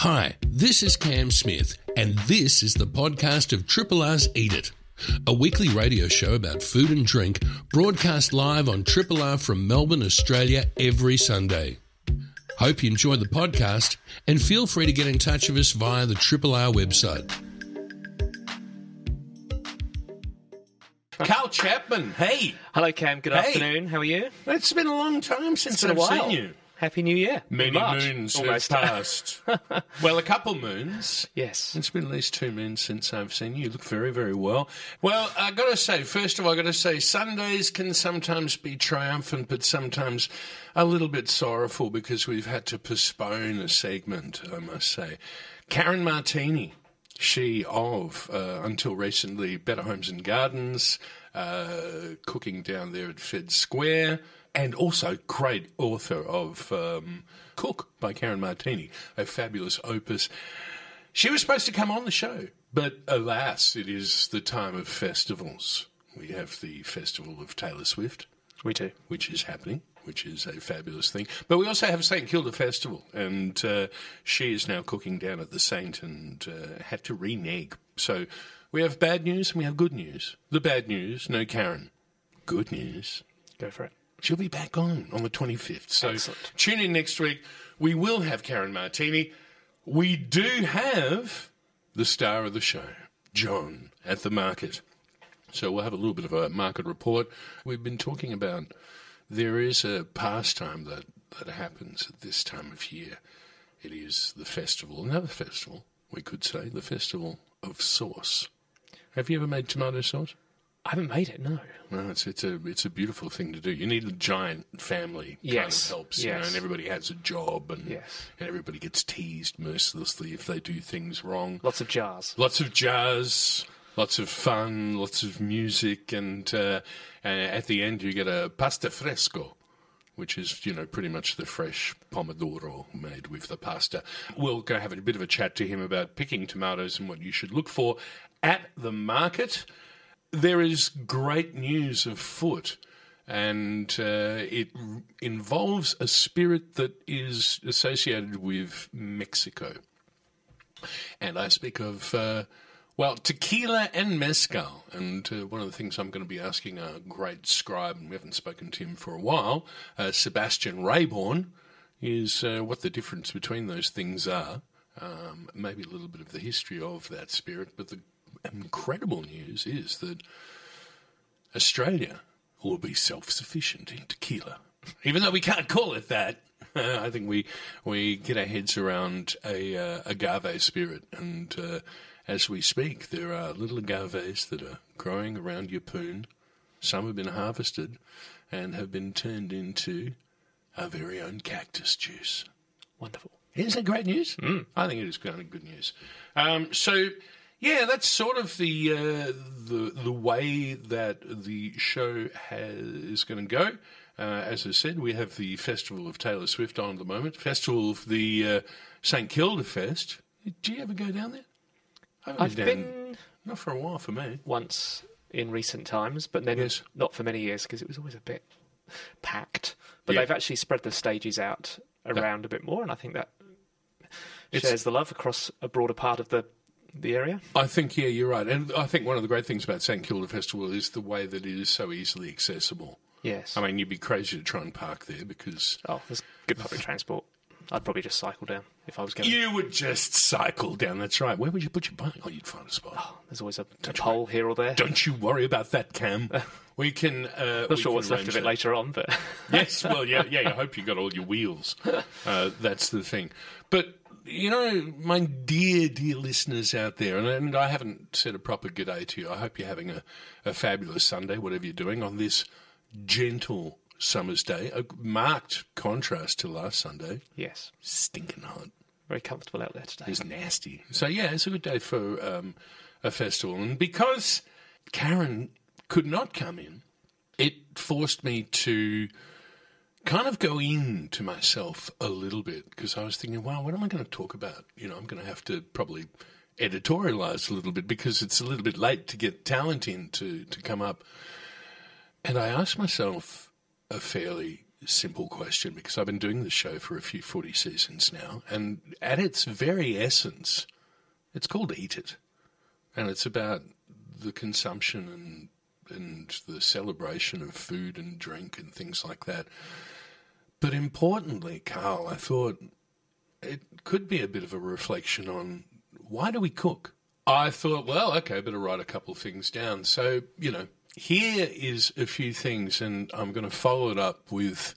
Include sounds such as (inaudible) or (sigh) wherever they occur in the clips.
Hi, this is Cam Smith, and this is the podcast of Triple R's Eat It, a weekly radio show about food and drink broadcast live on Triple R from Melbourne, Australia every Sunday. Hope you enjoy the podcast and feel free to get in touch with us via the Triple R website. Carl Chapman, hey. Hello, Cam. Good Hey. afternoon. How are you? It's been a long time since It's been a I've while. seen you. Happy New Year. Many March, moons almost. have passed. (laughs) well, a couple moons. yes. It's been at least two moons since I've seen you. You look very, very well. Well, I've got to say, first of all, I've got to say, Sundays can sometimes be triumphant, but sometimes a little bit sorrowful because we've had to postpone a segment, I must say. Karen Martini, she of, uh, until recently, Better Homes and Gardens, uh, cooking down there at Fed Square, and also great author of um, Cook by Karen Martini, a fabulous opus. She was supposed to come on the show, but alas, it is the time of festivals. We have the Festival of Taylor Swift, We do. which is happening, which is a fabulous thing. But we also have St Kilda Festival, and uh, she is now cooking down at the Saint and uh, had to renege. So we have bad news and we have good news. The bad news, no Karen. Good news, Go for it. She'll be back on on the 25th. So Excellent. tune in next week. We will have Karen Martini. We do have the star of the show, John, at the market. So we'll have a little bit of a market report. We've been talking about there is a pastime that, that happens at this time of year. It is the festival, another festival, we could say, the festival of sauce. Have you ever made tomato sauce? I haven't made it, no. No, it's it's a it's a beautiful thing to do. You need a giant family. Yes, kind of helps. You know, and everybody has a job, and Yes. and everybody gets teased mercilessly if they do things wrong. Lots of jars. Lots of jazz, lots of fun, lots of music, and uh, and at the end you get a pasta fresco. Which is, you know, pretty much the fresh pomodoro made with the pasta. We'll go have a bit of a chat to him about picking tomatoes and what you should look for at the market there is great news afoot, and uh, it r- involves a spirit that is associated with Mexico. And I speak of, uh, well, tequila and mezcal. And uh, one of the things I'm going to be asking a great scribe, and we haven't spoken to him for a while, uh, Sebastian Raeburn, is uh, what the difference between those things are. Um, maybe a little bit of the history of that spirit, but the incredible news is that Australia will be self-sufficient in tequila, even though we can't call it that. (laughs) I think we we get our heads around a uh, agave spirit, and uh, as we speak, there are little agaves that are growing around Yeppoon. Some have been harvested and have been turned into our very own cactus juice. Wonderful. Isn't that great news? Mm. I think it is kind of good news. Um, so, yeah, that's sort of the uh, the the way that the show has, is going to go. Uh, as I said, we have the Festival of Taylor Swift on at the moment. Festival of the uh, St Kilda Fest. Do you ever go down there? I down- been not for a while for me. once in recent times, but then Yes. not for many years because it was always a bit packed. But Yeah. they've actually spread the stages out around a bit more, and I think that It's- shares the love across a broader part of the the area. I think yeah, you're right, and I think one of the great things about St Kilda Festival is the way that it is so easily accessible. Yes. I mean, you'd be crazy to try and park there because oh, there's good public transport. I'd probably just cycle down if I was going. You would just cycle down. That's right. Where would you put your bike? Oh, you'd find a spot. There's always a, a pole here or there. Don't you worry about that, Cam. (laughs) We can. Uh, Not sure what's left of it later. later on, but Yes, well, yeah, yeah. I (laughs) hope you got all your wheels. Uh, that's the thing. But you know, my dear, dear listeners out there, and, and I haven't said a proper good day to you. I hope you're having a, a fabulous Sunday, whatever you're doing, on this gentle summer's day. A marked contrast to last Sunday. yes, Stinking hot. very comfortable out there today. It's nasty. So yeah, it's a good day for um, a festival, and because Karen could not come in, it forced me to kind of go into myself a little bit because I was thinking, wow, what am I going to talk about? You know, I'm going to have to probably editorialize a little bit because it's a little bit late to get talent in to, to come up. And I asked myself a fairly simple question because I've been doing the show for a few footy seasons now, and at its very essence, it's called Eat It, and it's about the consumption and and the celebration of food and drink and things like that. But importantly, Carl, I thought it could be a bit of a reflection on why do we cook? I thought, well, okay, better write a couple of things down. So, you know, here is a few things, and I'm going to follow it up with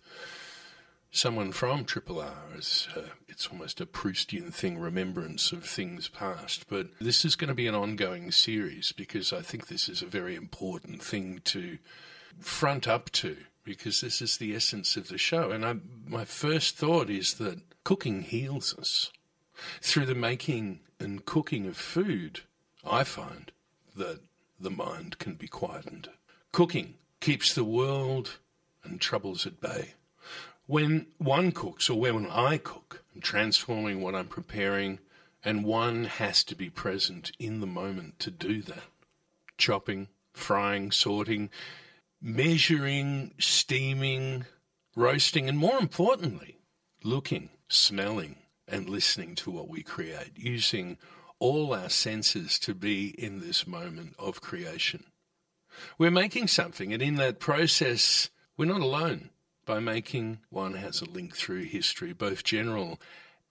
someone from Triple R. As, uh, it's almost a Proustian thing, remembrance of things past. But this is going to be an ongoing series because I think this is a very important thing to front up to because this is the essence of the show. And I, my first thought is that cooking heals us. Through the making and cooking of food, I find that the mind can be quietened. Cooking keeps the world and troubles at bay. When one cooks, or when I cook, I'm transforming what I'm preparing, and one has to be present in the moment to do that. Chopping, frying, sorting, measuring, steaming, roasting, and more importantly, looking, smelling, and listening to what we create, using all our senses to be in this moment of creation. We're making something, and in that process, we're not alone. By making, one has a link through history, both general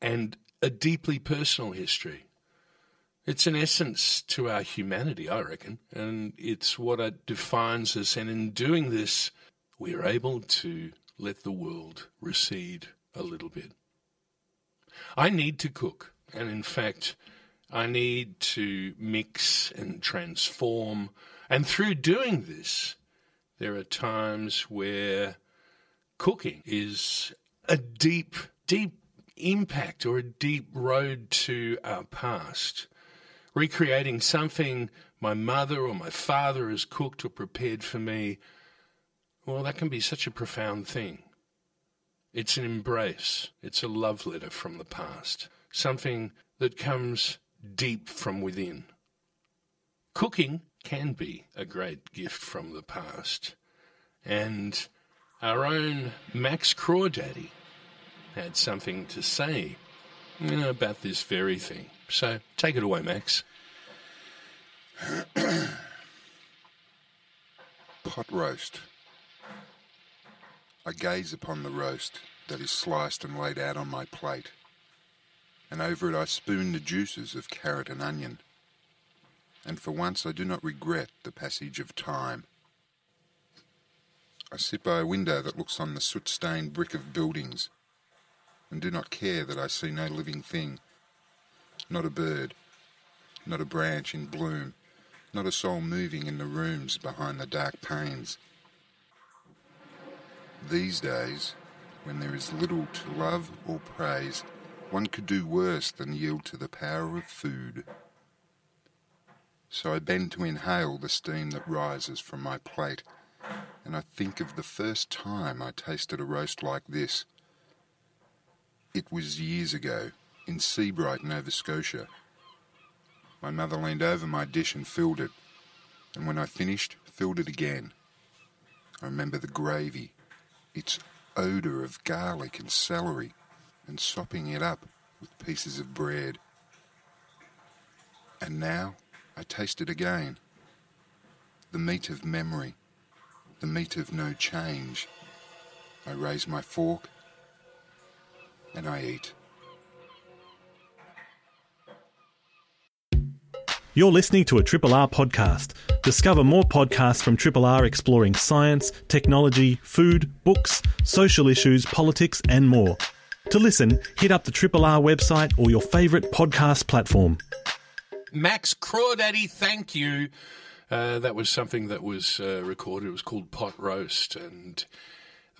and a deeply personal history. It's an essence to our humanity, I reckon, and it's what it defines us. And in doing this, we're able to let the world recede a little bit. I need to cook, and in fact, I need to mix and transform. And through doing this, there are times where cooking is a deep, deep impact or a deep road to our past. Recreating something my mother or my father has cooked or prepared for me, well, that can be such a profound thing. It's an embrace, it's a love letter from the past, something that comes deep from within. Cooking can be a great gift from the past. And our own Max Crawdaddy had something to say about this very thing. So take it away, Max. (clears throat) Pot roast. I gaze upon the roast that is sliced and laid out on my plate, and over it I spoon the juices of carrot and onion. And for once I do not regret the passage of time. I sit by a window that looks on the soot stained brick of buildings, and do not care that I see no living thing, not a bird, not a branch in bloom, not a soul moving in the rooms behind the dark panes. These days, when there is little to love or praise, one could do worse than yield to the power of food. So I bend to inhale the steam that rises from my plate, and I think of the first time I tasted a roast like this. It was years ago, in Seabright, Nova Scotia. My mother leaned over my dish and filled it, and when I finished, filled it again. I remember the gravy, its odour of garlic and celery, and sopping it up with pieces of bread. And now I taste it again. The meat of memory, the meat of no change. I raise my fork and I eat. You're listening to a Triple R podcast. Discover more podcasts from Triple R exploring science, technology, food, books, social issues, politics, and more. To listen, hit up the Triple R website or your favourite podcast platform. Max Crawdaddy, thank you. Uh, that was something that was uh, recorded. It was called Pot Roast, and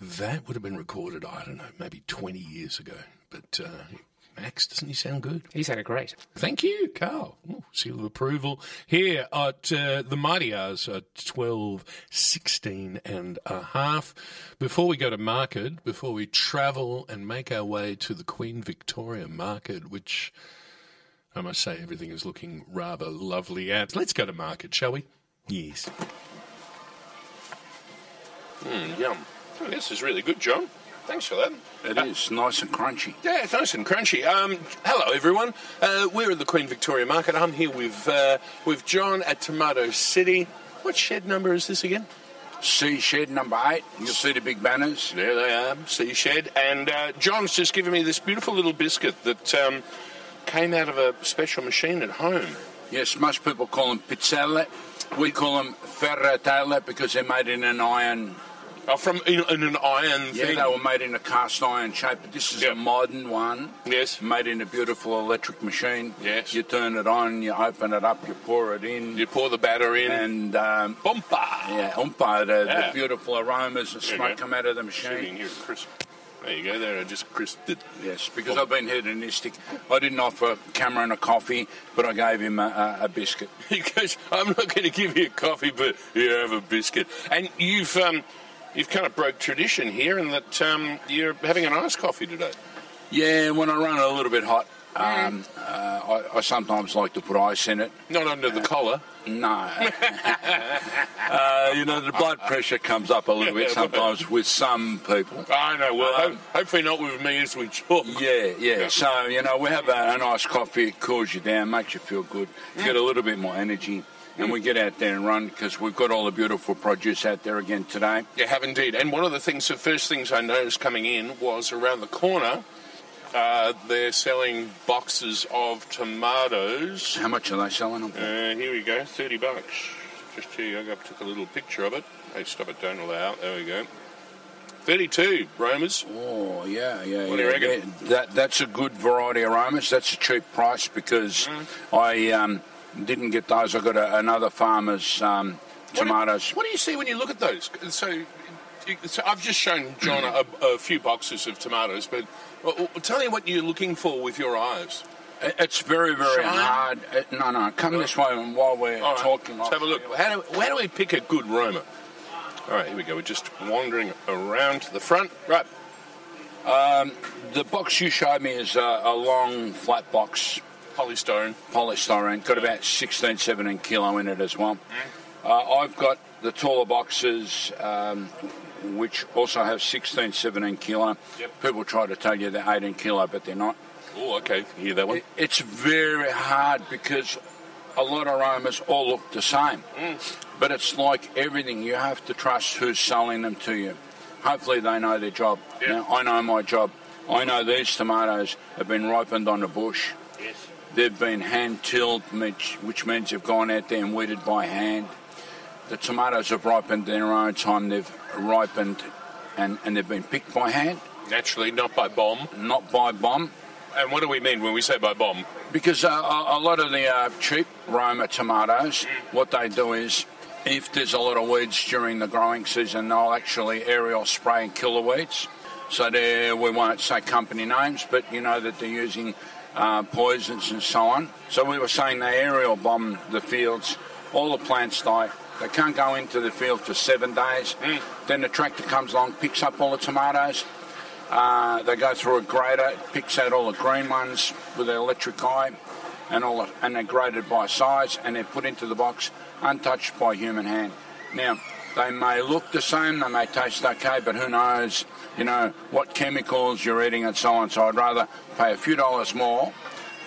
that would have been recorded, I don't know, maybe 20 years ago. But uh, Max, doesn't he sound good? He sounded great. Thank you, Carl. Ooh, seal of approval here at uh, the Mighty Hours at 12, 16 and a half. Before we go to market, before we travel and make our way to the Queen Victoria market, which I must say everything is looking rather lovely at. Let's go to market, shall we? Yes. Mm, yum. Oh, this is really good, John. Thanks for that. It is nice and crunchy. Yeah, it's nice and crunchy. Um, hello, everyone. Uh, we're at the Queen Victoria Market. I'm here with uh, with John at Tomato City. What shed number is this again? C shed number eight. You'll see the big banners. There they are, C Shed. And uh, John's just given me this beautiful little biscuit that um, came out of a special machine at home. Yes, most people call them pizzelle. We call them ferratelle because they're made in an iron. Oh, from in, in an iron Yeah, thing. they were made in a cast iron shape, but this is Yep. a modern one. Yes. Made in a beautiful electric machine. Yes. You turn it on, you open it up, you pour it in, You pour the batter in. and um, Bomba! yeah, umpa, the, Yeah. the beautiful aromas and There you smoke go. come out of the machine. here, crisp. There you go. There, I just crisped it. Yes, because I've been hedonistic. I didn't offer Cameron a coffee, but I gave him a, a, a biscuit. (laughs) He goes, "I'm not going to give you a coffee, but you have a biscuit." And you've um, you've kind of broke tradition here, in that um, you're having an iced coffee today. Yeah, when I run it a little bit hot, um, uh, I, I sometimes like to put ice in it. Not under the collar. No. (laughs) uh, you know, the blood pressure comes up a little bit (laughs) sometimes with some people. I know. Well, Um, hopefully not with me as we talk. Yeah, yeah. So, you know, we have a, a nice coffee, it cools you down, makes you feel good. You get a little bit more energy. And we get out there and run because we've got all the beautiful produce out there again today. You have indeed. And one of the things, the first things I noticed coming in was around the corner. Uh, they're selling boxes of tomatoes. How much are they selling them? Uh, here we go, 30 bucks. Just here, I got- took a little picture of it. Hey, stop it, don't allow. There we go. 32 Romas. Oh yeah, yeah. What do you yeah. reckon? Yeah, That that's a good variety of aromas. That's a cheap price because Mm. I um, didn't get those. I got a, another farmer's um, What do- tomatoes. What do you see when you look at those? So, so I've just shown John a, a few boxes of tomatoes, but well, tell me what you're looking for with your eyes. It's very very Shine? hard. Uh, no, no. Come this way, and while we're All right, talking, let's have a look. How do, how do we pick a good Roma? All right, here we go. We're just wandering around to the front. Right. The box you showed me is a, a long flat box, Polystyrene. polystyrene. Got about 16, 17 kilo in it as well. Mm. Uh, I've got the taller boxes, um, which also have 16, 17 kilo. Yep. People try to tell you they're 18 kilo, but they're not. Oh, okay. Hear that one? It- It's very hard because a lot of aromas all look the same. But it's like everything, you have to trust who's selling them to you. Hopefully, they know their job. Yeah. Now, I know my job. I know these tomatoes have been ripened on the bush. They've been hand tilled, which, which means they've gone out there and weeded by hand. The tomatoes have ripened in their own time. They've ripened and, and they've been picked by hand, Naturally, not by bomb. not by bomb. And what do we mean when we say by bomb? Because uh, a, a lot of the uh, cheap Roma tomatoes, what they do is, if there's a lot of weeds during the growing season, they'll actually aerial spray and kill the weeds. So there, we won't say company names, but you know that they're using uh, poisons and so on. So we were saying they aerial bomb the fields, all the plants die. They can't go into the field for seven days. Then the tractor comes along, picks up all the tomatoes, uh, they go through a grader, picks out all the green ones with an electric eye, and all, the, and they're graded by size, and they're put into the box, untouched by human hand. Now, they may look the same, they may taste okay, but who knows, you know, what chemicals you're eating and so on. So I'd rather pay a few dollars more.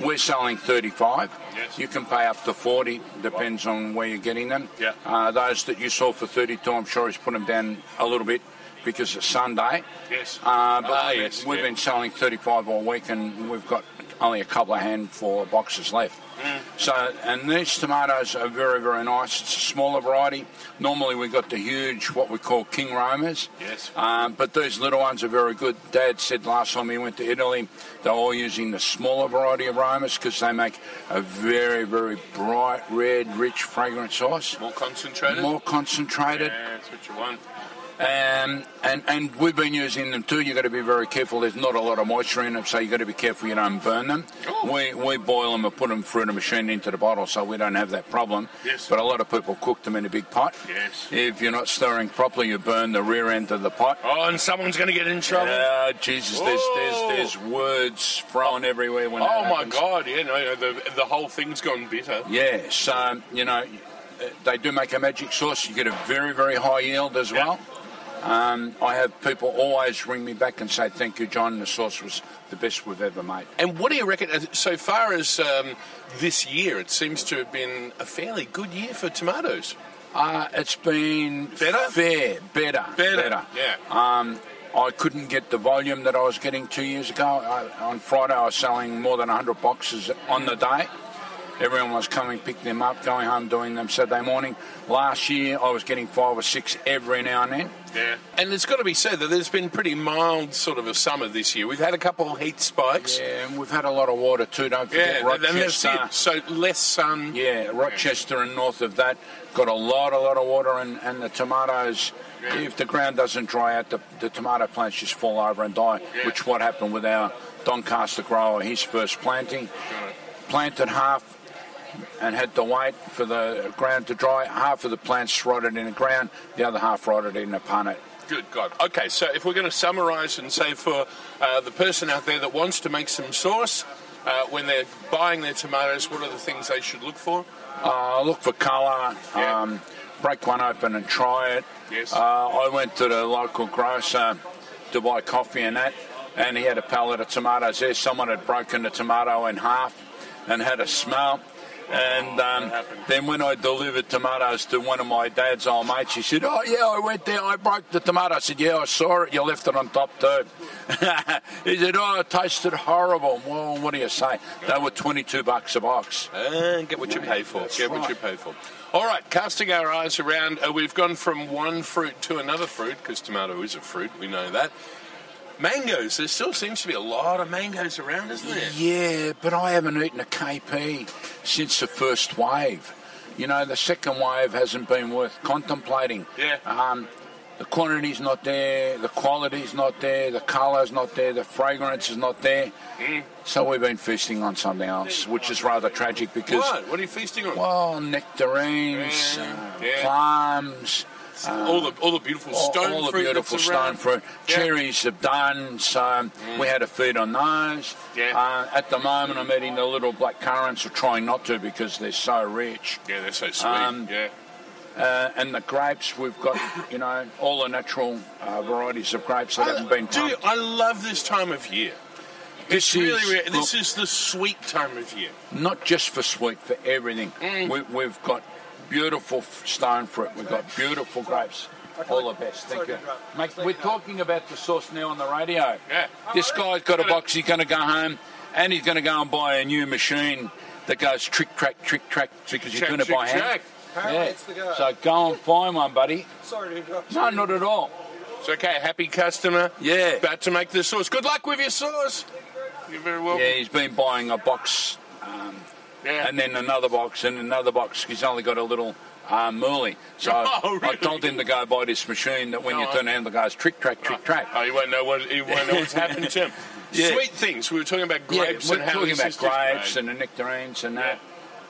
We're selling 35. Yes. You can pay up to 40, depends on where you're getting them. Yeah. Uh, those that you saw for 32, I'm sure he's put them down a little bit because it's Sunday. Yes. Uh, but Ah, we've, yes, we've yeah. been selling 35 all week, and we've got only a couple of handful of boxes left. Mm. So, and these tomatoes are very, very nice. It's a smaller variety. Normally, we've got the huge, what we call king romas. Yes. Um, but these little ones are very good. Dad said last time he went to Italy, they're all using the smaller variety of romas because they make a very, very bright, red, rich, fragrant sauce. More concentrated? More concentrated. Yeah, that's what you want. Um, and and we've been using them too. You've got to be very careful. There's not a lot of moisture in them, so you've got to be careful you don't burn them. Oh. We we boil them and put them through the machine into the bottle, so we don't have that problem. Yes. But a lot of people cook them in a big pot. Yes. If you're not stirring properly, you burn the rear end of the pot. Oh, and someone's going to get in trouble. Ah, Jesus, there's, there's there's words thrown everywhere when oh my. God! Yeah, no, the the whole thing's gone bitter. Yeah, so you know, they do make a magic sauce. You get a very very high yield as Yeah. well. Um, I have people always ring me back and say, "Thank you, John. The sauce was the best we've ever made." And what do you reckon? uh, So far as um, this year, it seems to have been a fairly good year for tomatoes. Uh, it's been Better? fair, better, Better, yeah. Um, I couldn't get the volume that I was getting two years ago. I, on Friday, I was selling more than 100 boxes on the day. Everyone was coming, picking them up, going home, doing them Saturday morning. Last year, I was getting five or six every now and then. Yeah. And it's got to be said that there's been pretty mild sort of a summer this year. We've had a couple of heat spikes. Yeah, and we've had a lot of water too. Don't forget Yeah, and that's Rochester. it. So less sun. Yeah, Rochester and north of that got a lot, a lot of water, and, and the tomatoes. yeah. If the ground doesn't dry out, the, the tomato plants just fall over and die. Yeah. Which what happened with our Doncaster grower, his first planting, planted half and had to wait for the ground to dry. Half of the plants rotted in the ground, the other half rotted in the punnet. Good God. Okay, so if we're going to summarise and say for uh, the person out there that wants to make some sauce, uh, when they're buying their tomatoes, what are the things they should look for? Uh, look for colour. Yeah. Um, break one open and try it. Yes. Uh, I went to the local grocer to buy coffee and that, and he had a pallet of tomatoes there. Someone had broken the tomato in half and had a smell. And um, then when I delivered tomatoes to one of my dad's old mates, he said, "Oh yeah, I went there. I broke the tomato." I said, "Yeah, I saw it. You left it on top too." (laughs) he said, "Oh, it tasted horrible." Well, what do you say? They were twenty-two bucks a box. And get what you pay for. That's get what you pay for. All right, casting our eyes around, uh, we've gone from one fruit to another fruit because tomato is a fruit. We know that. Mangoes. There still seems to be a lot of mangoes around, isn't there? Yeah, but I haven't eaten a KP since the first wave. You know, the second wave hasn't been worth contemplating. Yeah. Um, the quantity's not there, the quality's not there, the colour's not there, the fragrance is not there. Mm. So we've been feasting on something else, which is rather tragic because, What? What are you feasting on? well, nectarines, Yeah, uh, yeah. plums, all the all the beautiful all, stone all the fruit beautiful that's stone fruit. Yeah. Cherries have done, so we had a feed on those. Yeah. Uh, at the moment, I'm eating the little black currants, or trying not to because they're so rich. Yeah, they're so sweet. Um, yeah. Uh, and the grapes, we've got, you know, all the natural uh, varieties of grapes that haven't been you- I love this time of year. This Really, is, really, this is the sweet time of year. not just for sweet, for everything. Mm. We, we've got beautiful stone fruit. We've got beautiful grapes. All the best. Thank you. Mate, we're talking about the sauce now on the radio. Yeah. This guy's got a box. He's going to go home, and he's going to go and buy a new machine that goes trick track, trick track because going to check, buy hand. Yeah. So go and find one, buddy. Sorry to interrupt. No, not at all. It's okay. Happy customer. Yeah. About to make the sauce. Good luck with your sauce. You're very welcome. Yeah, he's been buying a box, um, Yeah. and then another box, and another box. He's only got a little um, Merley. So (laughs) Oh, I told him to go buy this machine that when No, you turn turn the guy's trick track, trick track. Oh, you won't know what you won't know what's happened to him. (laughs) Yeah. Sweet things. We were talking about grapes yeah, and we're how talking about grapes and the nectarines and that.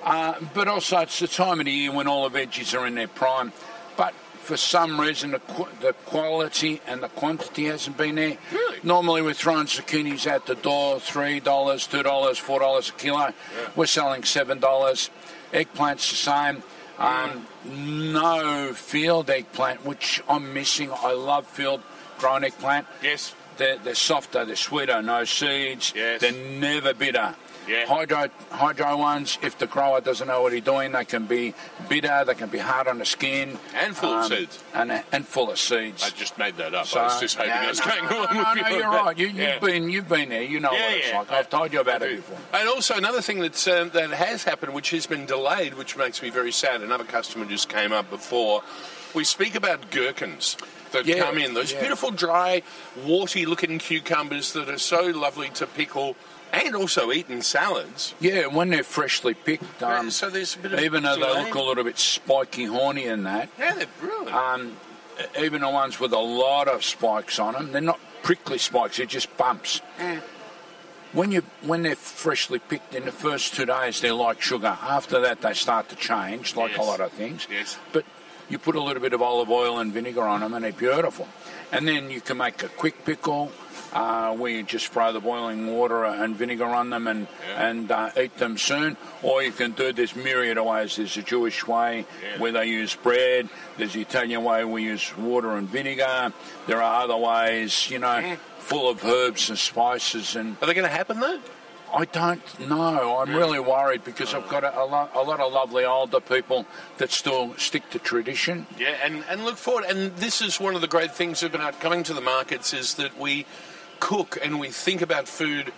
Uh, but also, it's the time of the year when all the veggies are in their prime. But for some reason, the, qu- the quality and the quantity hasn't been there. Really? Normally, we're throwing zucchinis out the door $3, $2, $4 a kilo. We're selling $7. Eggplant's the same. Um, no field eggplant, which I'm missing. I love field grown eggplant. Yes. They're, they're softer, they're sweeter, no seeds. Yes. They're never bitter. Yeah. Hydro, hydro ones, if the grower doesn't know what he's doing, they can be bitter, they can be hard on the skin. And full of seeds. And, and full of seeds. I just made that up. So- I was just hoping Yeah, I was no, going no, along no, with no, you. on you're that. right. You, Yeah. You've been, you've been there. You know Yeah, what it's yeah. like. I've told you about it before. And also another thing that's uh, that has happened, which has been delayed, which makes me very sad. Another customer just came up before. We speak about gherkins that come in. Those beautiful, dry, warty-looking cucumbers that are so lovely to pickle and also eating salads. Yeah, when they're freshly picked, um, so there's a bit of even though they look a little bit spiky, horny and that, Yeah, they're brilliant. um, even the ones with a lot of spikes on them, they're not prickly spikes, they're just bumps. When you when they're freshly picked in the first two days, they're like sugar. After that, they start to change, like Yes. a lot of things. Yes. But You put a little bit of olive oil and vinegar on them, and they're beautiful. And then you can make a quick pickle. Uh, where you just throw the boiling water and vinegar on them and and uh, eat them soon, or you can do this myriad of ways. There's a Jewish way where they use bread. There's the Italian way where we use water and vinegar. There are other ways, you know, full of herbs and spices and Are they going to happen though? I don't know. I'm really worried because I've got a, a, lot, a lot of lovely older people that still stick to tradition. Yeah, and, and look forward. And this is one of the great things about coming to the markets is that we cook and we think about food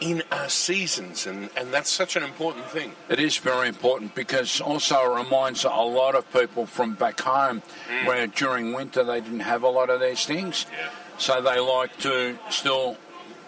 in our seasons, and, and that's such an important thing. It is very important because also it reminds a lot of people from back home where during winter they didn't have a lot of these things. Yeah. So they like to still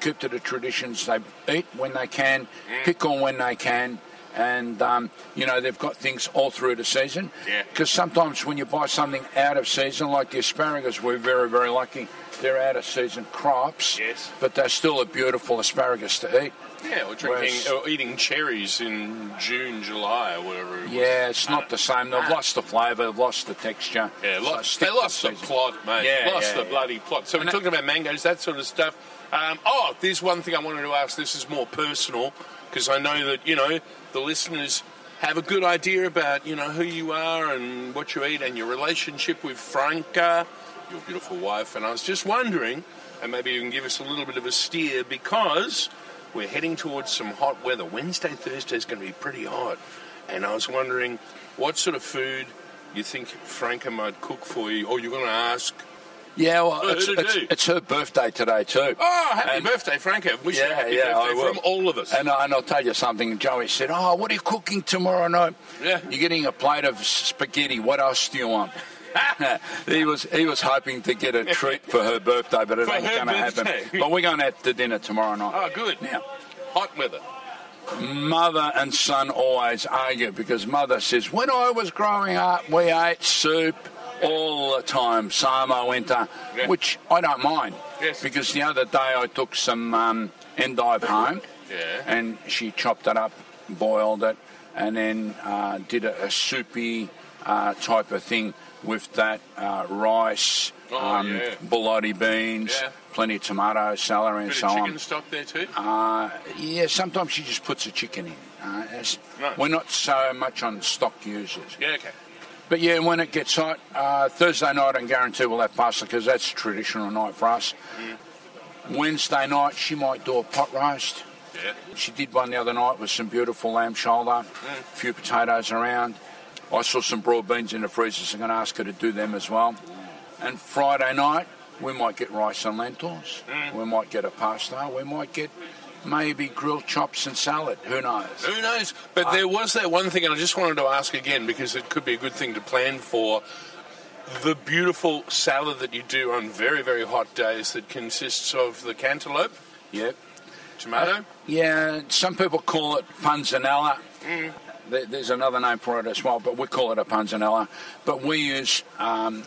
keep to the traditions. They eat when they can, pickle when they can, and um, you know they've got things all through the season. Yeah. Because sometimes when you buy something out of season, like the asparagus, we're very very lucky. They're out of season crops, Yes. but they're still a beautiful asparagus to eat. Yeah, or drinking Whereas- or eating cherries in June, July, or whatever. It was. Yeah, it's not the same. They've Ah. lost the flavour, they've lost the texture. Yeah, So lost, stick they lost the season. plot, mate. Yeah, lost yeah, the yeah. bloody plot. So we're that- talking about mangoes, that sort of stuff. Um, oh, there's one thing I wanted to ask. This is more personal because I know that you know the listeners have a good idea about you know who you are and what you eat and your relationship with Franca, your beautiful wife. And I was just wondering, and maybe you can give us a little bit of a steer because we're heading towards some hot weather. Wednesday, Thursday is going to be pretty hot, and I was wondering what sort of food you think Franca might cook for you, or you're going to ask. Yeah, well, it's, it's, it's her birthday today too. Oh, happy And- birthday, Franca! Wish you a Yeah, happy yeah, birthday from all of us. And, I- and I'll tell you something. Joey said, "Oh, what are you cooking tomorrow night? Yeah. You're getting a plate of spaghetti. What else do you want?" (laughs) he was he was hoping to get a treat for her birthday, but it For ain't going to happen. But we're going out to dinner tomorrow night. oh, good. Now, Hot weather. mother and son always argue because mother says, when I was growing up, we ate soup all the time, summer, winter, Yeah. which I don't mind. Yes. Because the other day I took some um, endive home Yeah. and she chopped it up, boiled it, and then uh, did a, a soupy uh, type of thing with that uh, rice, Oh, um, yeah. beans, Yeah. plenty of tomato, celery, and so on. chicken stock there too. Uh, yeah, sometimes she just puts a chicken in. Uh. We're not so much on stock users. yeah, okay. But yeah, when it gets hot, uh, Thursday night, I guarantee we'll have pasta because that's traditional night for us. Wednesday night, she might do a pot roast. Yeah. She did one the other night with some beautiful lamb shoulder, a few potatoes around. I saw some broad beans in the freezer, so I'm going to ask her to do them as well. And Friday night, we might get rice and lentils. Mm. We might get a pasta. We might get maybe grilled chops and salad. Who knows? Who knows? But there uh, was that one thing, and I just wanted to ask again because it could be a good thing to plan for. The beautiful salad that you do on very, very hot days that consists of the cantaloupe, Yep. tomato, uh, Yeah, some people call it panzanella. There- There's another name for it as well, but we call it a panzanella. But we use um,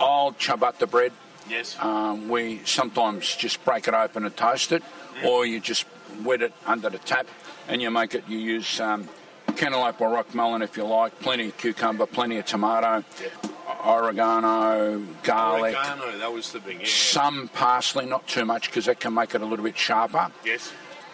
old ciabatta bread. yes, Um, we sometimes just break it open and toast it, or you just wet it under the tap and you make it. You use cantaloupe or rock melon if you like, plenty of cucumber, plenty of tomato, oregano, garlic, oregano. That was the thing. Yeah. some parsley, not too much because that can make it a little bit sharper. Yes,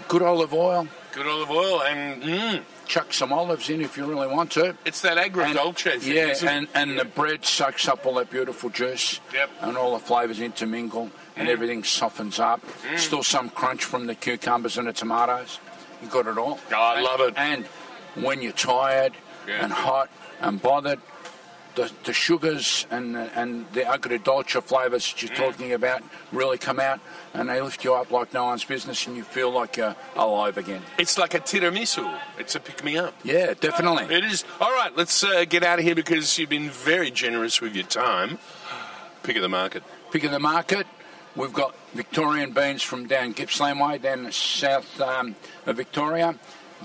Good olive oil. good olive oil, and mm, chuck some olives in if you really want to. it's that agriculture And- thing. yeah, and, and the bread sucks up all that beautiful juice Yep. and all the flavours intermingle and mm. everything softens up. Mm. Still some crunch from the cucumbers and the tomatoes. You got it all. Oh, I And- love it. And when you're tired Yeah. and hot and bothered, the, the sugars and the, and the agrodolce flavours that you're talking about really come out and they lift you up like no one's business and you feel like you're alive again. It's like a tiramisu. It's a pick me up. Yeah, definitely. It is. All right, let's uh, get out of here because you've been very generous with your time. Pick of the market. pick of the market. We've got Victorian beans from down Gippsland Way, down the south um, of Victoria.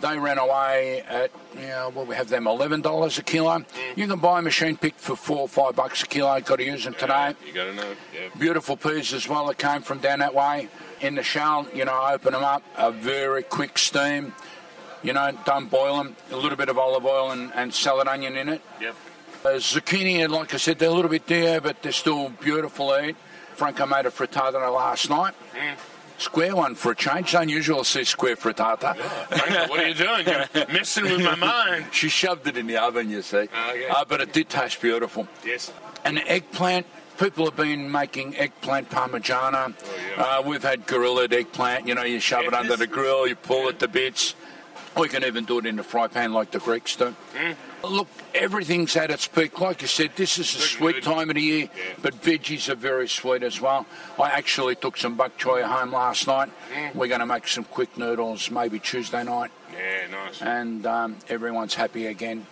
They ran away at, you know, well, we have them $11 a kilo. You can buy a machine picked for four or five bucks a kilo. Got to use them today. You got to know. Yeah. Beautiful peas as well that came from down that way. In the shell, you know, open them up, a very quick steam. You know, don't boil them. A little bit of olive oil and, and salad onion in it. Yep. Uh, zucchini, like I said, they're a little bit dear, but they're still beautiful to eat. Franca made a frittata last night. Square one for a change. It's unusual to see square frittata. Franca, what are you doing? You're messing with my mind. (laughs) She shoved it in the oven, you see. Okay. Uh, but it did taste beautiful. Yes. And eggplant, people have been making eggplant parmigiana. Oh uh, we've had grilled eggplant, you know, you shove it under the grill, you pull it to bits. We can even do it in the fry pan like the Greeks do. Look, everything's at its peak. Like you said, this is a Very sweet good. time of the year, but veggies are very sweet as well. I actually took some bok choy home last night. We're going to make some quick noodles maybe Tuesday night, Yeah, nice. and um, everyone's happy again,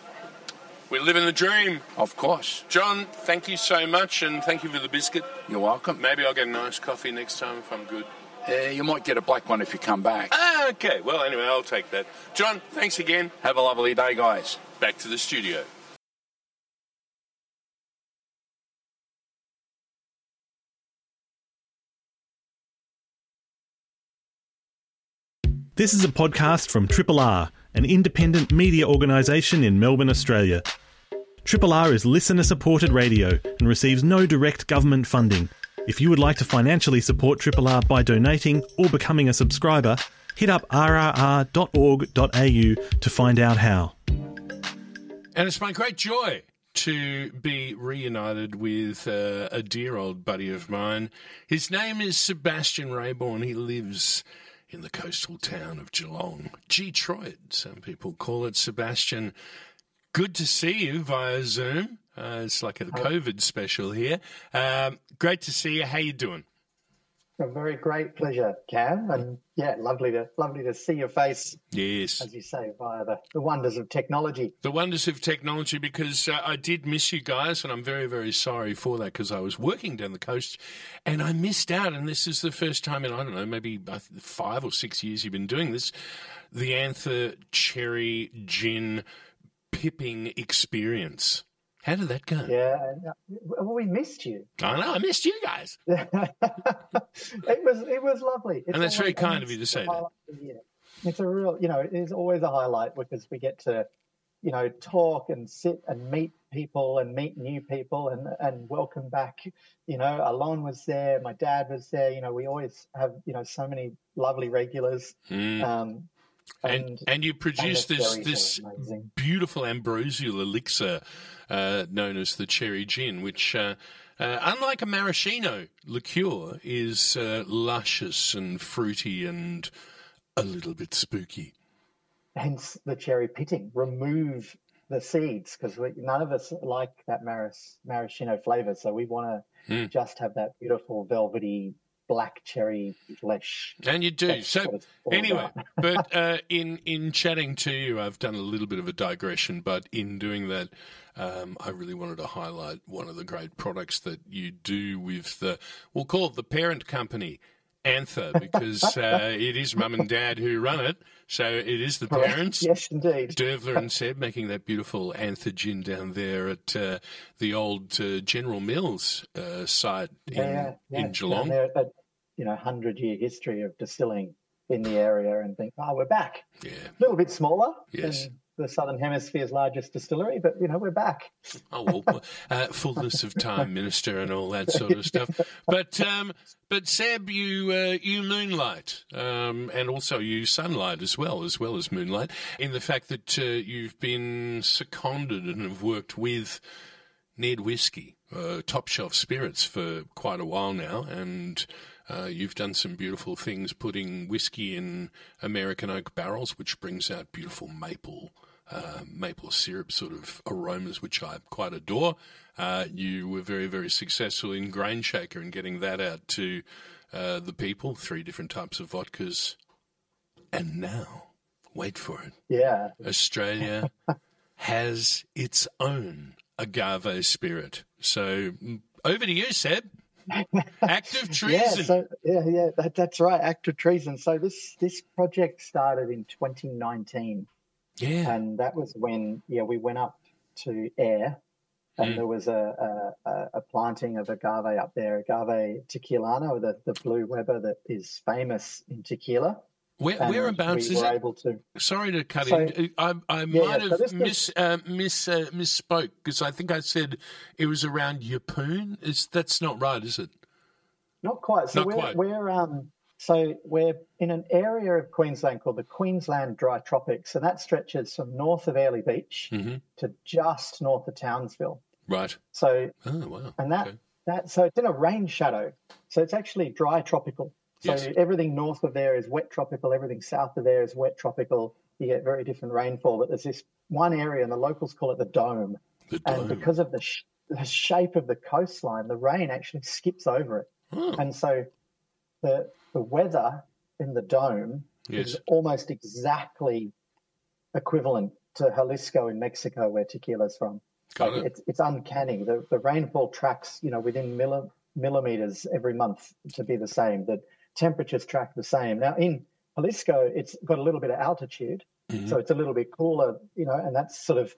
We're living the dream. of course. John, thank you so much, and thank you for the biscuit. You're welcome. Maybe I'll get a nice coffee next time if I'm good. Uh, you might get a black one if you come back. Ah, okay. Well, anyway, I'll take that. John, thanks again. Have a lovely day, guys. Back to the studio. This is a podcast from Triple R, an independent media organisation in Melbourne, Australia. Triple R is listener supported radio and receives no direct government funding. If you would like to financially support Triple R by donating or becoming a subscriber, hit up rrr.org.au to find out how. And it's my great joy to be reunited with uh, a dear old buddy of mine. His name is Sebastian Raeburn. He lives in the coastal town of Geelong. Detroit, some people call it. Sebastian, good to see you via Zoom. Uh, it's like a COVID special here. Um, great to see you. How you doing? A very great pleasure, Cam, and yeah, lovely to lovely to see your face, Yes. as you say, via the, the wonders of technology. the wonders of technology because uh, I did miss you guys, and I'm very, very sorry for that because I was working down the coast and I missed out. And this is the first time in, I don't know, maybe uh, five or six years you've been doing this the Anther Cherry Gin Pitting Experience. How did that go? Yeah, uh, well, we missed you. I know, I missed you guys. (laughs) it was it was lovely, It's And that's very kind of you to say that. highlight of the year. It's a real, you know, it is always a highlight because we get to, you know, talk and sit and meet people and meet new people and and welcome back. You know, Alon was there, my dad was there. You know, we always have, you know, so many lovely regulars. Mm. Um, and and, and you produce this this amazing. beautiful ambrosial elixir uh, known as the cherry gin, which, uh, uh, unlike a maraschino liqueur, is uh, luscious and fruity and a little bit spooky. hence the cherry pitting. Remove the seeds because none of us like that maris, maraschino flavor. So we want to Mm. just have that beautiful velvety black cherry flesh. And you do. That's so what it's all anyway, (laughs) but (laughs) uh, in in chatting to you, I've done a little bit of a digression. But in doing that, um, I really wanted to highlight one of the great products that you do with the we'll call it the parent company. Anther, (laughs) because uh, it is mum and dad who run it, so it is the parents. Yes, indeed. Dervla and Seb making that beautiful Anther gin down there at uh, the old uh, General Mills uh, site in, yeah, yeah. in Geelong. You know hundred year history of distilling in the area, and think, oh, we're back. Yeah. A little bit smaller Yes. than the Southern Hemisphere's largest distillery, but you know we're back. Oh well, uh, fullness of time, minister, and all that sort of stuff. But um, but Seb, you uh, you moonlight, um, and also you sunlight as well, as well as moonlight, in the fact that uh, you've been seconded and have worked with Ned Whiskey, uh, top shelf spirits, for quite a while now, and. Uh, you've done some beautiful things putting whiskey in American oak barrels, which brings out beautiful maple uh, maple syrup sort of aromas, which I quite adore. Uh, you were very, very successful in Grainshaker and getting that out to uh, the people, three different types of vodkas. And now, wait for it, Yeah, Australia (laughs) has its own agave spirit. So over to you, Seb. Act of treason. Yeah, so, yeah, yeah, that, that's right. Act of treason. So this this project started in 2019, yeah. and that was when yeah we went up to Air, and Mm. there was a, a a- a planting of agave up there, agave tequilana, the the blue Weber that is famous in tequila. Where, whereabouts we is were it? to. Sorry to cut So- in. I, I Yeah, might so have this miss, uh, miss, uh, misspoke because I think I said it was around Yeppoon. Is that's not right, is it? Not quite. So Not we're, quite. we're um so we're in an area of Queensland called the Queensland Dry Tropics, and that stretches from north of Airlie Beach Mhm. to just north of Townsville. Right. So Oh wow. and that Okay. that so it's in a rain shadow. So it's actually dry tropical. So Yes. everything north of there is wet tropical. Everything south of there is wet tropical. You get very different rainfall. But there's this one area, and the locals call it the dome. The dome. And because of the, sh- the shape of the coastline, the rain actually skips over it. Oh, And so the the weather in the dome yes. is almost exactly equivalent to Jalisco in Mexico, where tequila's from. Got Like, it. it's it's uncanny. The the rainfall tracks, you know, within milli, millimeters every month to be the same. The temperatures track the same. Now in Jalisco, it's got a little bit of altitude, Mhm. so it's a little bit cooler, you know, and that's sort of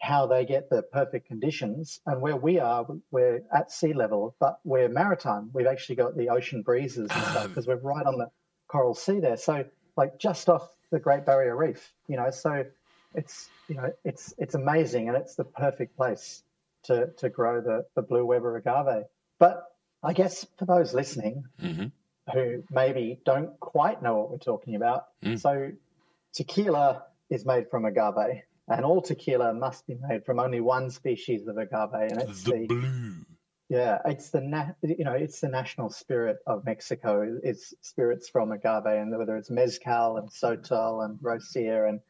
how they get the perfect conditions. And where we are, we're at sea level, but we're maritime. We've actually got the ocean breezes and stuff (laughs) because we're right on the coral sea there. So like just off the Great Barrier Reef, you know, so it's you know it's it's amazing and it's the perfect place to to grow the the blue Weber agave. But I guess for those listening Mhm. Who maybe don't quite know what we're talking about, Mm. so tequila is made from agave, and all tequila must be made from only one species of agave, and it's The the, blue. yeah, it's the na- you know it's the national spirit of Mexico. It's spirits from agave, and whether it's mezcal and sotol and raicilla and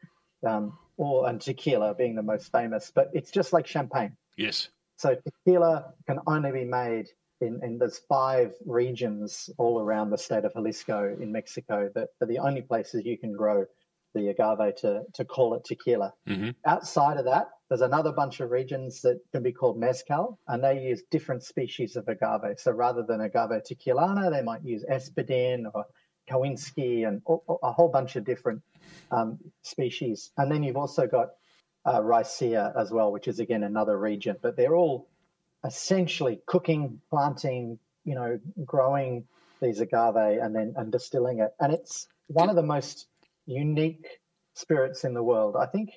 um, or and tequila being the most famous, but it's just like champagne. Yes. So tequila can only be made in, in there's five regions all around the state of Jalisco in Mexico that are the only places you can grow the agave to, to call it tequila. Mhm. Outside of that, there's another bunch of regions that can be called mezcal, and they use different species of agave. So rather than agave tequilana, they might use espadin or Karwinskii and a, a whole bunch of different um, species. And then you've also got uh, Raicilla as well, which is again another region, but they're all essentially cooking, planting, you know, growing these agave and then and distilling it. And it's one of the most unique spirits in the world. I think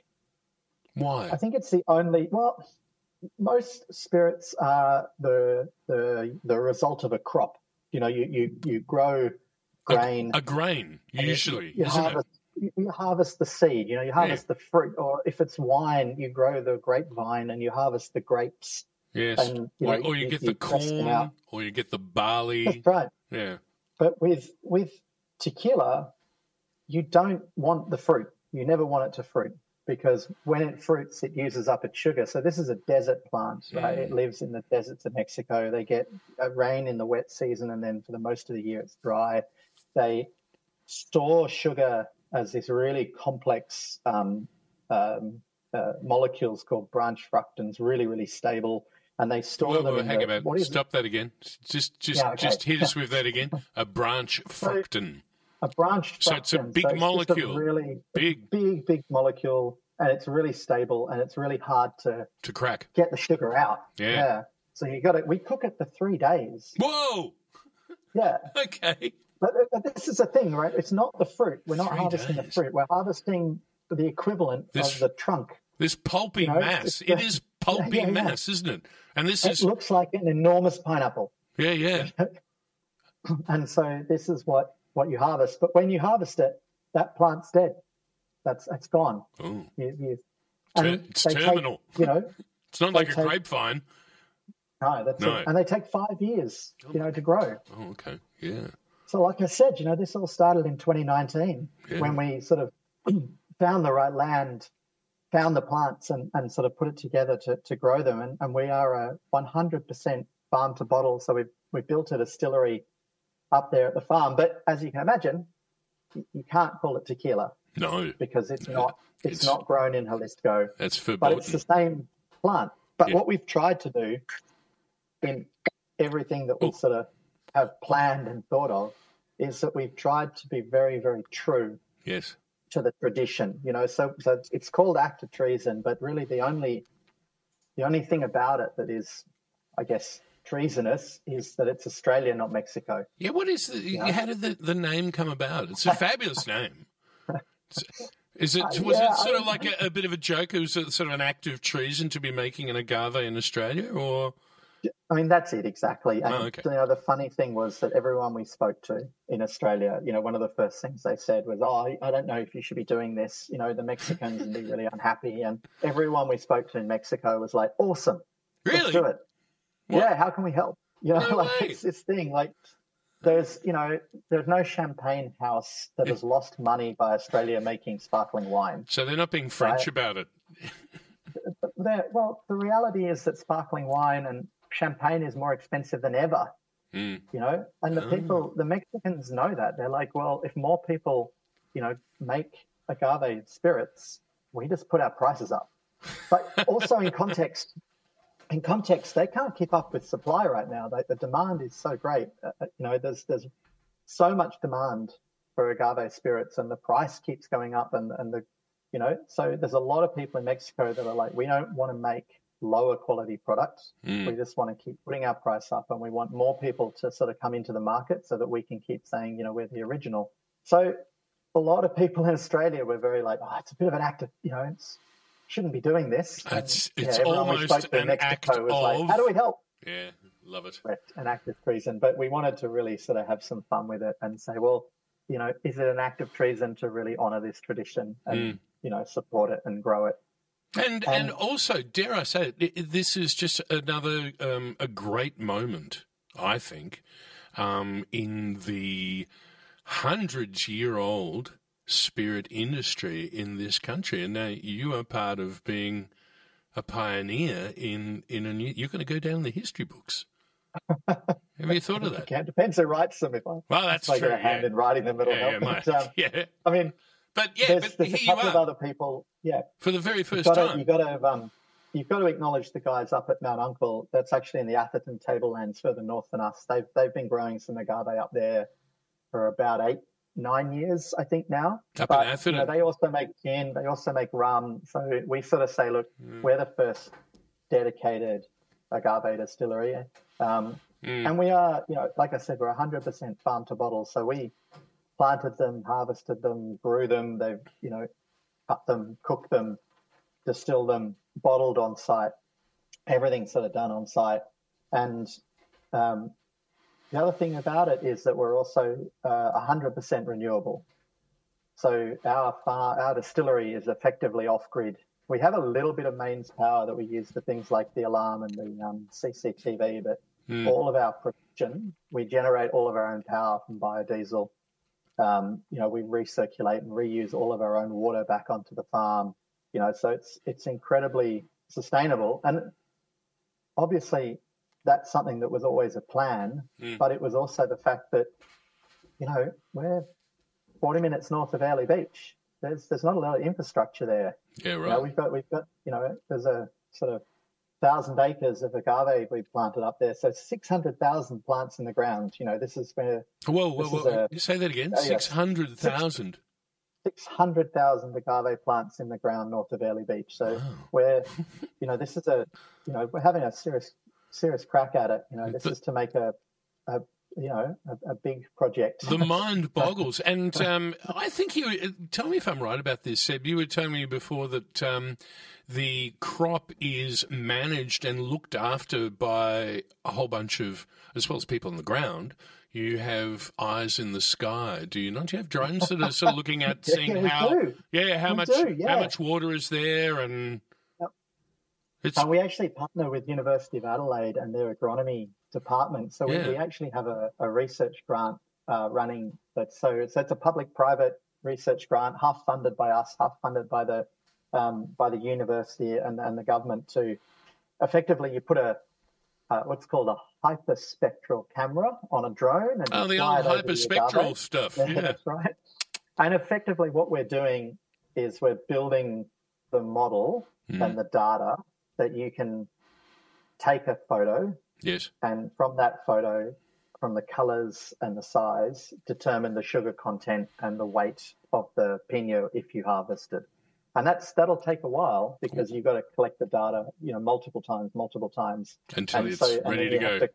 Why? I think it's the only well most spirits are the the the result of a crop. You know, you you, you grow grain A grain, and you- usually, you, isn't harvest, you, you harvest the seed. You know, you harvest the fruit, or if it's wine, you grow the grapevine and you harvest the grapes. Yes. and, you or, know, or you you- get you the corn, or you get the barley. That's right. Yeah. But with with tequila, you don't want the fruit. You never want it to fruit because when it fruits, it uses up its sugar. So this is a desert plant, right? It lives in the deserts of Mexico. They get uh, rain in the wet season, and then for the most of the year, it's dry. They store sugar as this really complex um, um, uh, molecules called branch fructans, really, really stable. And they store Whoa, them whoa, in hang the, about. what is it? Stop that again. Just, just, Yeah, okay. just hit us (laughs) with that again. A branch fructan. a branch So it's a fructan. big it's just molecule. really Big big, big molecule, and it's really stable, and it's really hard to to crack. get the sugar out. Yeah. So you got it. We cook it for three days. Whoa. Yeah. (laughs) Okay. But, uh, but this is the thing, right? It's not the fruit. We're not Three harvesting the fruit. We're harvesting the equivalent This- of the trunk. This pulpy You know, mass. it's It the- is pulpy yeah, yeah. mass, isn't it? And this It is looks like an enormous pineapple. yeah, yeah. (laughs) And so this is what, what you harvest. But when you harvest it, that plant's dead. That's it's gone. Oh, You, you, it's they take, terminal. you know, (laughs) It's not like a take- grapevine. no, that's No. it. And they take five years, you know, to oh. grow. Oh, okay. Yeah. So, like I said, you know, this all started in 2019 Yeah. when we sort of (clears throat) found the right land, found the plants, and, and sort of put it together to, to grow them. And, and we are a 100% farm to bottle. So we've, we built a distillery up there at the farm. But as you can imagine, you, can't call it tequila No, because it's not it's, It's- not grown in Jalisco, that's but it's the same plant. But Yeah. what we've tried to do in everything that we Oh. sort of have planned and thought of is that we've tried to be very, very true Yes. To the tradition. You know, so so it's called act of treason, but really the only the only thing about it that is, I guess, treasonous is that it's Australia, not Mexico. Yeah, what is the, how did the, the name come about? It's a fabulous (laughs) name. Is it uh, was yeah, it sort I- of like a, a bit of a joke? It was a, sort of an act of treason to be making an agave in Australia, or I mean, that's it exactly. And Oh, okay. you know, the funny thing was that everyone we spoke to in Australia, you know, one of the first things they said was, "Oh, I don't know if you should be doing this." You know, the Mexicans would be really unhappy, and everyone we spoke to in Mexico was like, "Awesome, let's do it." What? Yeah, how can we help? You know, (laughs) No like way. it's this thing. Like, there's, you know, there's no champagne house that has lost money by Australia making sparkling wine. So they're not being French Right. about it. (laughs) Well, the reality is that sparkling wine and champagne is more expensive than ever. Mm. You know, and the Oh. people, the Mexicans know that. They're like, well, if more people, you know, make agave spirits, we just put our prices up. But (laughs) also in context, in context, they can't keep up with supply right now. Like the demand is so great. Uh, uh, you know, there's there's so much demand for agave spirits, and the price keeps going up, and and the you know, so there's a lot of people in Mexico that are like, we don't want to make lower quality products. Mm. We just want to keep putting our price up, and we want more people to sort of come into the market so that we can keep saying, you know, we're the original. So a lot of people in Australia were very like, oh, it's a bit of an act of, you know, it's shouldn't be doing this. And, It's- yeah, it's almost spoke to an Mexico act was like, of- how do we help? Yeah, love it. Correct, an act of treason. But we wanted to really sort of have some fun with it and say, well, you know, is it an act of treason to really honour this tradition and Mm. you know support it and grow it? And Um, and also, dare I say it, i- i- this is just another um, a great moment, I think, um, in the hundreds year old spirit industry in this country. And now you are part of being a pioneer in in a new. You're going to go down in the history books. (laughs) Have you thought of that? It depends who writes them. If I Well, that's if I true. get a hand yeah. in writing them, it'll Yeah, yeah, help. mate. But, um, (laughs) yeah. I mean, But yeah, there's, but there's a couple of other people. Yeah, for the very 1st you've got to, time. you've got to um, you've got to acknowledge the guys up at Mount Uncle. That's actually in the Atherton Tablelands further north than us. They've they've been growing some agave up there for about eight nine years, I think now. Up but in Atherton. you know, they also make gin. They also make rum. So we sort of say, look, Mm. we're the first dedicated agave distillery. Um, Mm. and we are, you know, like I said, we're 100% farm to bottle. So we planted them, harvested them, grew them. They've, you know, cut them, cooked them, distilled them, bottled on site. Everything's sort of done on site. And um, the other thing about it is that we're also uh, 100% renewable. So our far, our distillery is effectively off grid. We have a little bit of mains power that we use for things like the alarm and the um, CCTV, but Mm. all of our production, we generate all of our own power from biodiesel. Um, you know, we recirculate and reuse all of our own water back onto the farm. You know, so it's it's incredibly sustainable, and obviously that's something that was always a plan. Mm. But it was also the fact that you know we're 40 minutes north of Airlie Beach. There's there's not a lot of infrastructure there. Yeah, You know, right. we've got we've got you know there's a sort of thousand acres of agave we've planted up there, so six hundred thousand plants in the ground. You know, this is where Whoa, whoa, this whoa! a- you say that again. Oh, yeah. Six hundred thousand. six hundred thousand agave plants in the ground north of Airlie Beach. So Wow. we're you know this is a you know we're having a serious serious crack at it. You know, this The- is to make a, a you know a, a big project. The (laughs) mind boggles, and (laughs) um, I think you. uh, Tell me if I'm right about this, Seb. You were telling me before that um, the crop is managed and looked after by a whole bunch of, as well as people on the ground. You have eyes in the sky, do you not? Do you have drones that are sort of looking (laughs) at, seeing we how, do. yeah, how We much, do, yeah. how much water is there, and it's And we actually partner with University of Adelaide and their agronomy department. So Yeah. we, we actually have a, a research grant uh, running. That's so so it's a public-private research grant, half funded by us, half funded by the um, by the university and, and the government. To effectively, you put a uh, what's called a hyperspectral camera on a drone and oh, the old it over the hyperspectral stuff. (laughs) Yeah, Yeah, that's right. And effectively, what we're doing is we're building the model Mm. and the data that you can take a photo, yes. and from that photo, from the colors and the size, determine the sugar content and the weight of the piña if you harvested. And that's that'll take a while because you've got to collect the data, you know, multiple times, multiple times. Until And it's so- and ready then to you go. have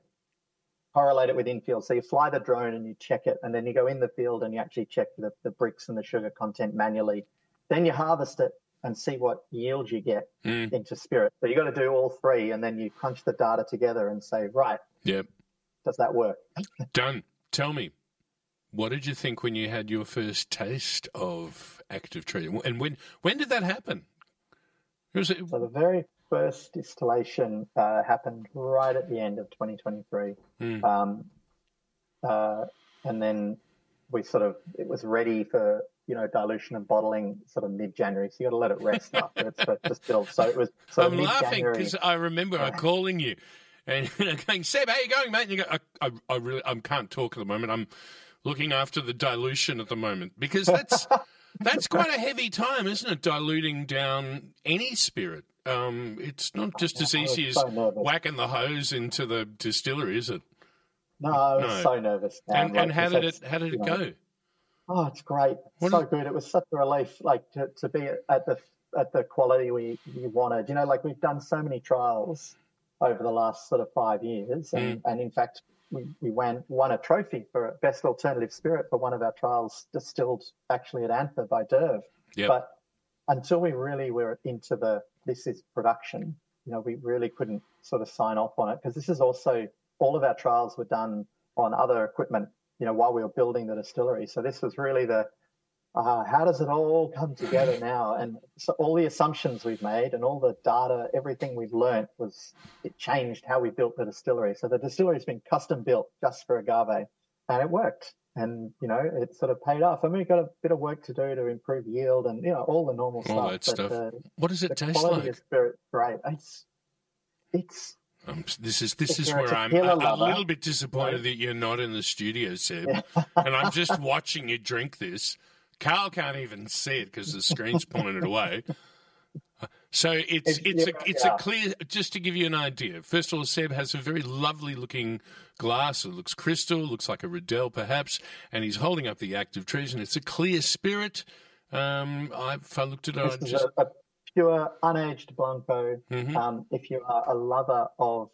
correlate it with infield. So you fly the drone and you check it, and then you go in the field and you actually check the, the Brix and the sugar content manually. Then you harvest it and see what yield you get Mm. into spirit. So you got to do all three, and then you crunch the data together and say, right, Yep. does that work? (laughs) Done. Tell me, what did you think when you had your first taste of active tree? And when when did that happen? Was it, So the very first distillation uh, happened right at the end of 2023. Mm. Um, uh, and then we sort of, it was ready for, you know, dilution and bottling sort of mid-January. So you got to let it rest after it's distilled. So it was sort I'm laughing because I remember I calling you and (laughs) going, Seb, how you going, mate? And you go, I, I, I really, I can't talk at the moment. I'm looking after the dilution at the moment because that's (laughs) that's quite a heavy time, isn't it? Diluting down any spirit. Um, it's not just as easy as so whacking the hose into the distillery, is it? No, I was No. so nervous. And, and how did it how did it you know, go? Oh, it's great. What so is- good. It was such a relief, like to, to be at the at the quality we, we wanted. You know, like we've done so many trials over the last sort of five years, and, Mm. and in fact, we, we won won a trophy for best alternative spirit for one of our trials distilled actually at Anther by Derv. Yep. But until we really were into the this is production, you know, we really couldn't sort of sign off on it because this is also all of our trials were done on other equipment, you know, while we were building the distillery. So this was really the uh, how does it all come together now? And so all the assumptions we've made and all the data, everything we've learnt was it changed how we built the distillery. So the distillery's been custom built just for agave, and it worked. And you know, it sort of paid off. I mean, we've got a bit of work to do to improve yield and you know all the normal All stuff. that but, stuff. Uh, What does the it taste quality like? spirit, great. It's it's Um, this is this If is where I'm a, a little bit disappointed right? that you're not in the studio, Seb, and I'm just watching you drink this. Carl can't even see it because the screen's pointed away. So it's If it's a it's a clear. Just to give you an idea, first of all, Seb has a very lovely looking glass. It looks crystal, looks like a Riedel perhaps, and he's holding up the Act of Treason, and it's a clear spirit. Um, I, if I looked at it, I just a pure unaged blanco. Mhm. Um, if you are a lover of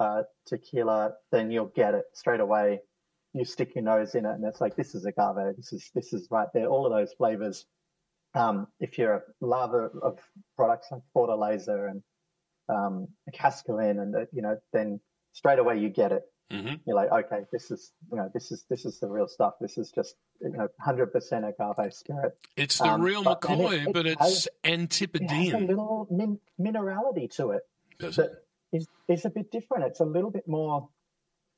uh, tequila, then you'll get it straight away. You stick your nose in it, and it's like this is agave. This is this is right there. All of those flavors. Um, if you're a lover of products like Fortaleza and um, Cascahuín, and uh, you know, then straight away you get it. Mhm. You're like, okay, this is you know, this is this is the real stuff. This is just you know, hundred percent agave spirit. it's the um, real but- it- McCoy, it but it's has- It has a little min- minerality to it Does that it? is is a bit different. It's a little bit more,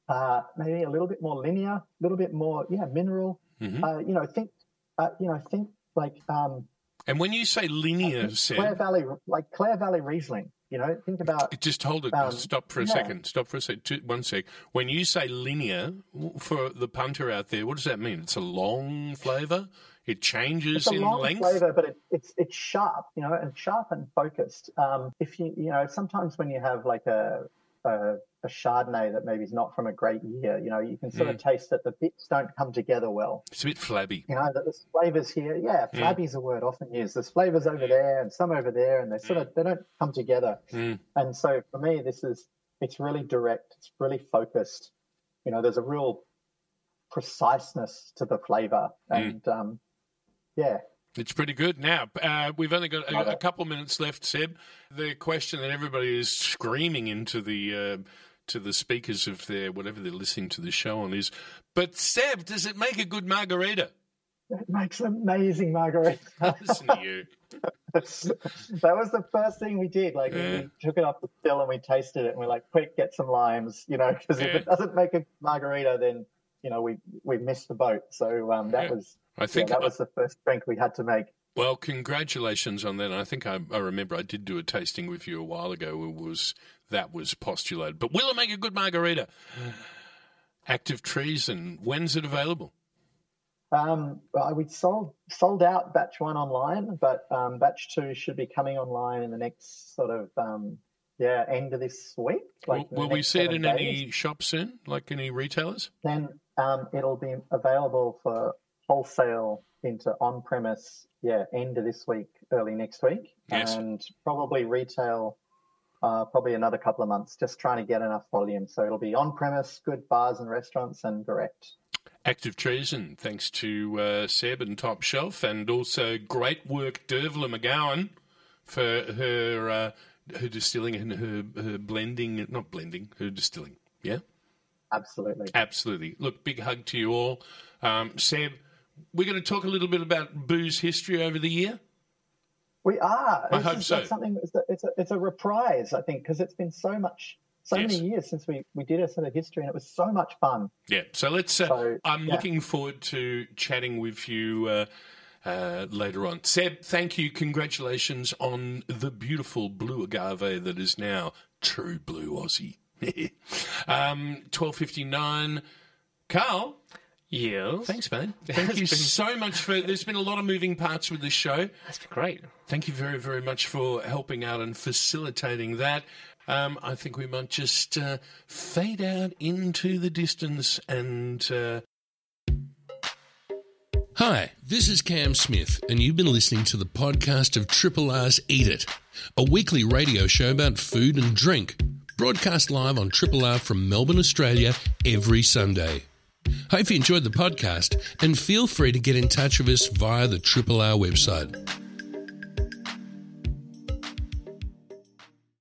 uh, maybe a little bit more linear, a little bit more, yeah, mineral. Mhm. Uh, you know, think, uh, you know, think like um, And when you say linear, Clare Seb, Valley, like Clare Valley Riesling. You know, think about just hold it. um, stop for a yeah. second. Stop for a sec. Two, one sec. When you say linear, for the punter out there, what does that mean? It's a long flavour. It changes it's a in long length. flavor, but it, it's it's sharp, you know, and sharp and focused. Um, if you you know, sometimes when you have like a a, a Chardonnay that maybe is not from a great year, you know, you can sort of taste that the bits don't come together well. It's a bit flabby. you know, that there's flavors here. Yeah, flabby is a word often used. There's flavors over there and some over there, and they sort of they don't come together. Mm. And so for me, this is it's really direct. It's really focused. You know, there's a real preciseness to the flavor, and um, yeah, It's pretty good. Now, uh, we've only got a, a couple minutes left, Seb. The question that everybody is screaming into the uh, to the speakers of their whatever they're listening to the show on is, but Seb, does it make a good margarita? it makes amazing margarita. (laughs) Listen to you. (laughs) that was the first thing we did. Like Yeah. we took it off the still and we tasted it, and we're like, "Quick, get some limes," you know, because if it doesn't make a margarita, then you know we we missed the boat. So um, that Yeah. was I yeah, think that was the first drink we had to make. Well, congratulations on that. I think I, I remember I did do a tasting with you a while ago. It was that was postulated. But will it make a good margarita? (sighs) Act of Treason. When's it available? Um, well, we sold sold out batch one online, but um, batch two should be coming online in the next sort of um, yeah end of this week. Like will will we see it in days. any shops soon? Like any retailers? Then um, it'll be available for wholesale into on premise. Yeah, end of this week, early next week, Yes. and probably retail uh, probably another couple of months, just trying to get enough volume. So it'll be on premise, good bars and restaurants, and direct. Act of Treason, thanks to uh, Seb and Top Shelf, and also great work, Dervla McGowan, for her uh, her distilling and her, her blending, not blending, her distilling. Yeah? Absolutely. Absolutely. Look, big hug to you all. Um, Seb, we're going to talk a little bit about booze history over the year. We are. I This hope is so. Something it's a, it's a it's a reprise, I think, because it's been so much, so Yes. many years since we we did a sort of history, and it was so much fun. Yeah. So let's. Uh, So, I'm yeah. looking forward to chatting with you uh, uh, later on. Seb, thank you. Congratulations on the beautiful blue agave that is now true blue Aussie. (laughs) um, Twelve fifty nine. Carl, Yes. thanks, man. Thank you been- so much for. There's been a lot of moving parts with this show. That's been great. Thank you very, very much for helping out and facilitating that. Um, I think we might just uh, fade out into the distance and. Uh... Hi, this is Cam Smith, and you've been listening to the podcast of Triple R's Eat It, a weekly radio show about food and drink, broadcast live on Triple R from Melbourne, Australia, every Sunday. Hope you enjoyed the podcast, and feel free to get in touch with us via the Triple R website.